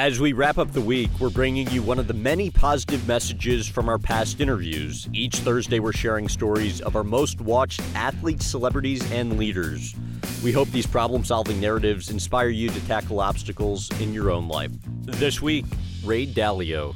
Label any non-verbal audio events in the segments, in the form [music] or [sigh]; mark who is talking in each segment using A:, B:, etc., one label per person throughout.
A: As we wrap up the week, we're bringing you one of the many positive messages from our past interviews. Each Thursday, we're sharing stories of our most watched athletes, celebrities, and leaders. We hope these problem solving narratives inspire you to tackle obstacles in your own life. This week, Ray Dalio.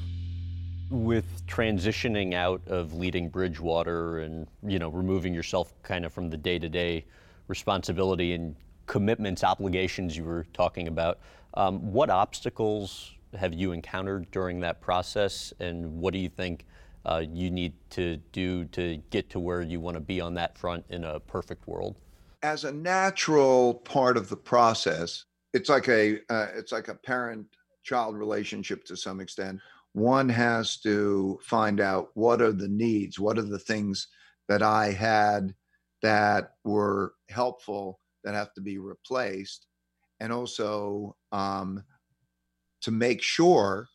A: With transitioning out of leading Bridgewater and, you know, removing yourself kind of from the day to day responsibility and commitments, obligations you were talking about, um, what obstacles have you encountered during that process, and what do you think uh, you need to do to get to where you want to be on that front in a perfect world?
B: As a natural part of the process, it's like a uh, it's like a parent-child relationship to some extent. One has to find out what are the needs, what are the things that I had that were helpful that have to be replaced, and also um, to make sure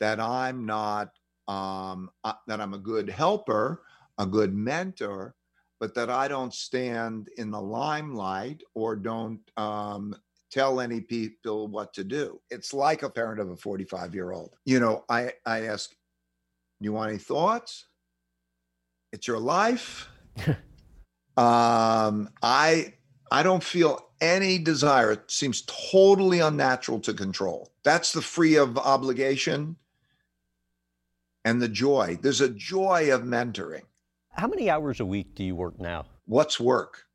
B: that I'm not um, uh, that I'm a good helper, a good mentor, but that I don't stand in the limelight or don't um, tell any people what to do. It's like a parent of a 45 year old. You know, I I ask, you want any thoughts? It's your life. [laughs] um, I I don't feel any desire. It seems totally unnatural to control. That's the free of obligation and the joy. There's a joy of mentoring.
A: How many hours a week do you work now?
B: What's work?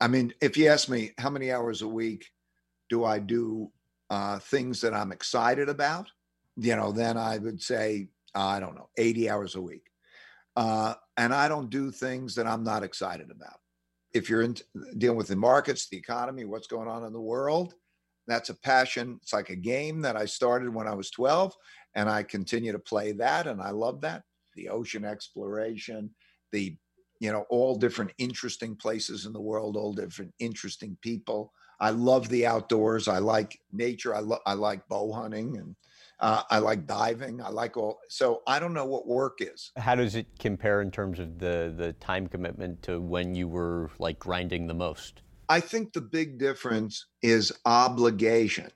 B: I mean, if you ask me how many hours a week do I do uh, things that I'm excited about, you know, then I would say, uh, I don't know, 80 hours a week. Uh, and I don't do things that I'm not excited about if you're in, dealing with the markets, the economy, what's going on in the world, that's a passion. It's like a game that I started when I was 12, and I continue to play that, and I love that. The ocean exploration, the you know all different interesting places in the world, all different interesting people. I love the outdoors. I like nature. I love I like bow hunting and uh, I like diving. I like all. So I don't know what work is.
A: How does it compare in terms of the the time commitment to when you were like grinding the most?
B: I think the big difference is obligation,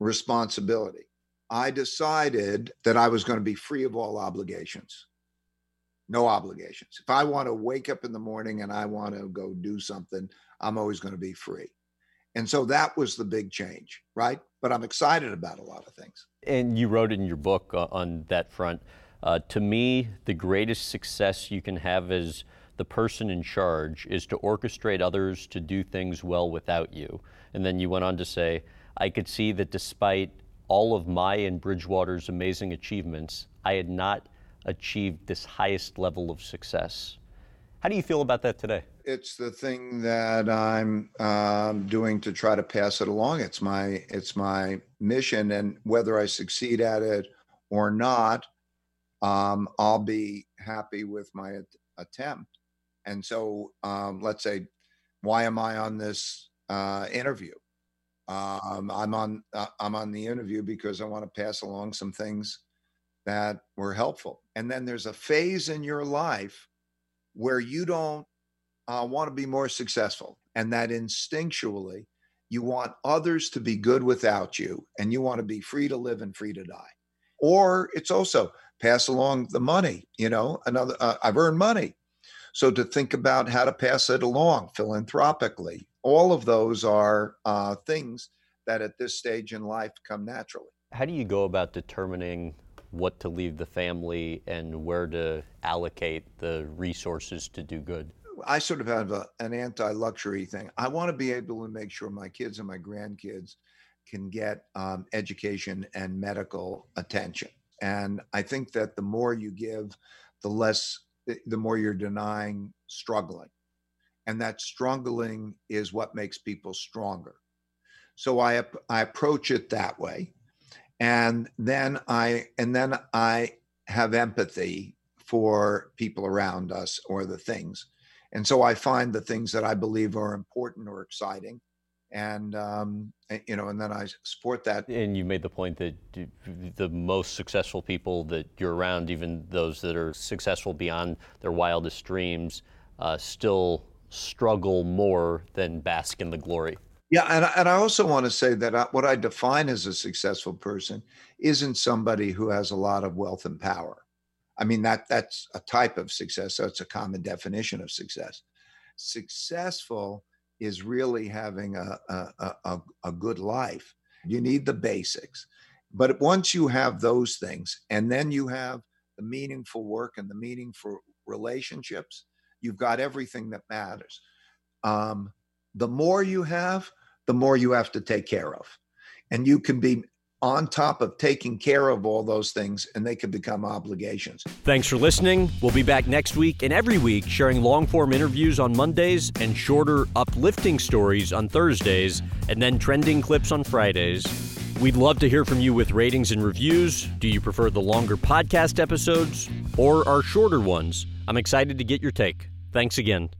B: responsibility. I decided that I was going to be free of all obligations. No obligations. If I want to wake up in the morning and I want to go do something, I'm always going to be free. And so that was the big change, right? But I'm excited about a lot of things.
A: And you wrote in your book uh, on that front uh, to me, the greatest success you can have as the person in charge is to orchestrate others to do things well without you. And then you went on to say, I could see that despite all of my and Bridgewater's amazing achievements, I had not achieved this highest level of success. How do you feel about that today?
B: It's the thing that I'm um, doing to try to pass it along. It's my it's my mission, and whether I succeed at it or not, um, I'll be happy with my attempt. And so, um, let's say, why am I on this uh, interview? Um, I'm on uh, I'm on the interview because I want to pass along some things that were helpful. And then there's a phase in your life where you don't uh, want to be more successful and that instinctually you want others to be good without you and you want to be free to live and free to die. Or it's also pass along the money you know another uh, i've earned money. So to think about how to pass it along philanthropically all of those are uh, things that at this stage in life come naturally.
A: How do you go about determining what to leave the family and where to allocate the resources to do good?
B: I sort of have a, an anti luxury thing. I want to be able to make sure my kids and my grandkids can get um, education and medical attention. And I think that the more you give, the less, the more you're denying struggling. And that struggling is what makes people stronger. So I, I approach it that way and then i and then i have empathy for people around us or the things and so i find the things that i believe are important or exciting. And um, you know and then i support that.
A: And you made the point that the most successful people that you're around even those that are successful beyond their wildest dreams uh, still struggle more than bask in the glory.
B: Yeah, and and I also want to say that I, what I define as a successful person isn't somebody who has a lot of wealth and power. I mean that that's a type of success. So it's a common definition of success. Successful is really having a a, a, a good life. You need the basics, but once you have those things, and then you have the meaningful work and the meaningful relationships, you've got everything that matters. Um, the more you have, the more you have to take care of. And you can be on top of taking care of all those things and they could become obligations.
A: Thanks for listening. We'll be back next week and every week sharing long form interviews on Mondays and shorter, uplifting stories on Thursdays, and then trending clips on Fridays. We'd love to hear from you with ratings and reviews. Do you prefer the longer podcast episodes or our shorter ones? I'm excited to get your take. Thanks again.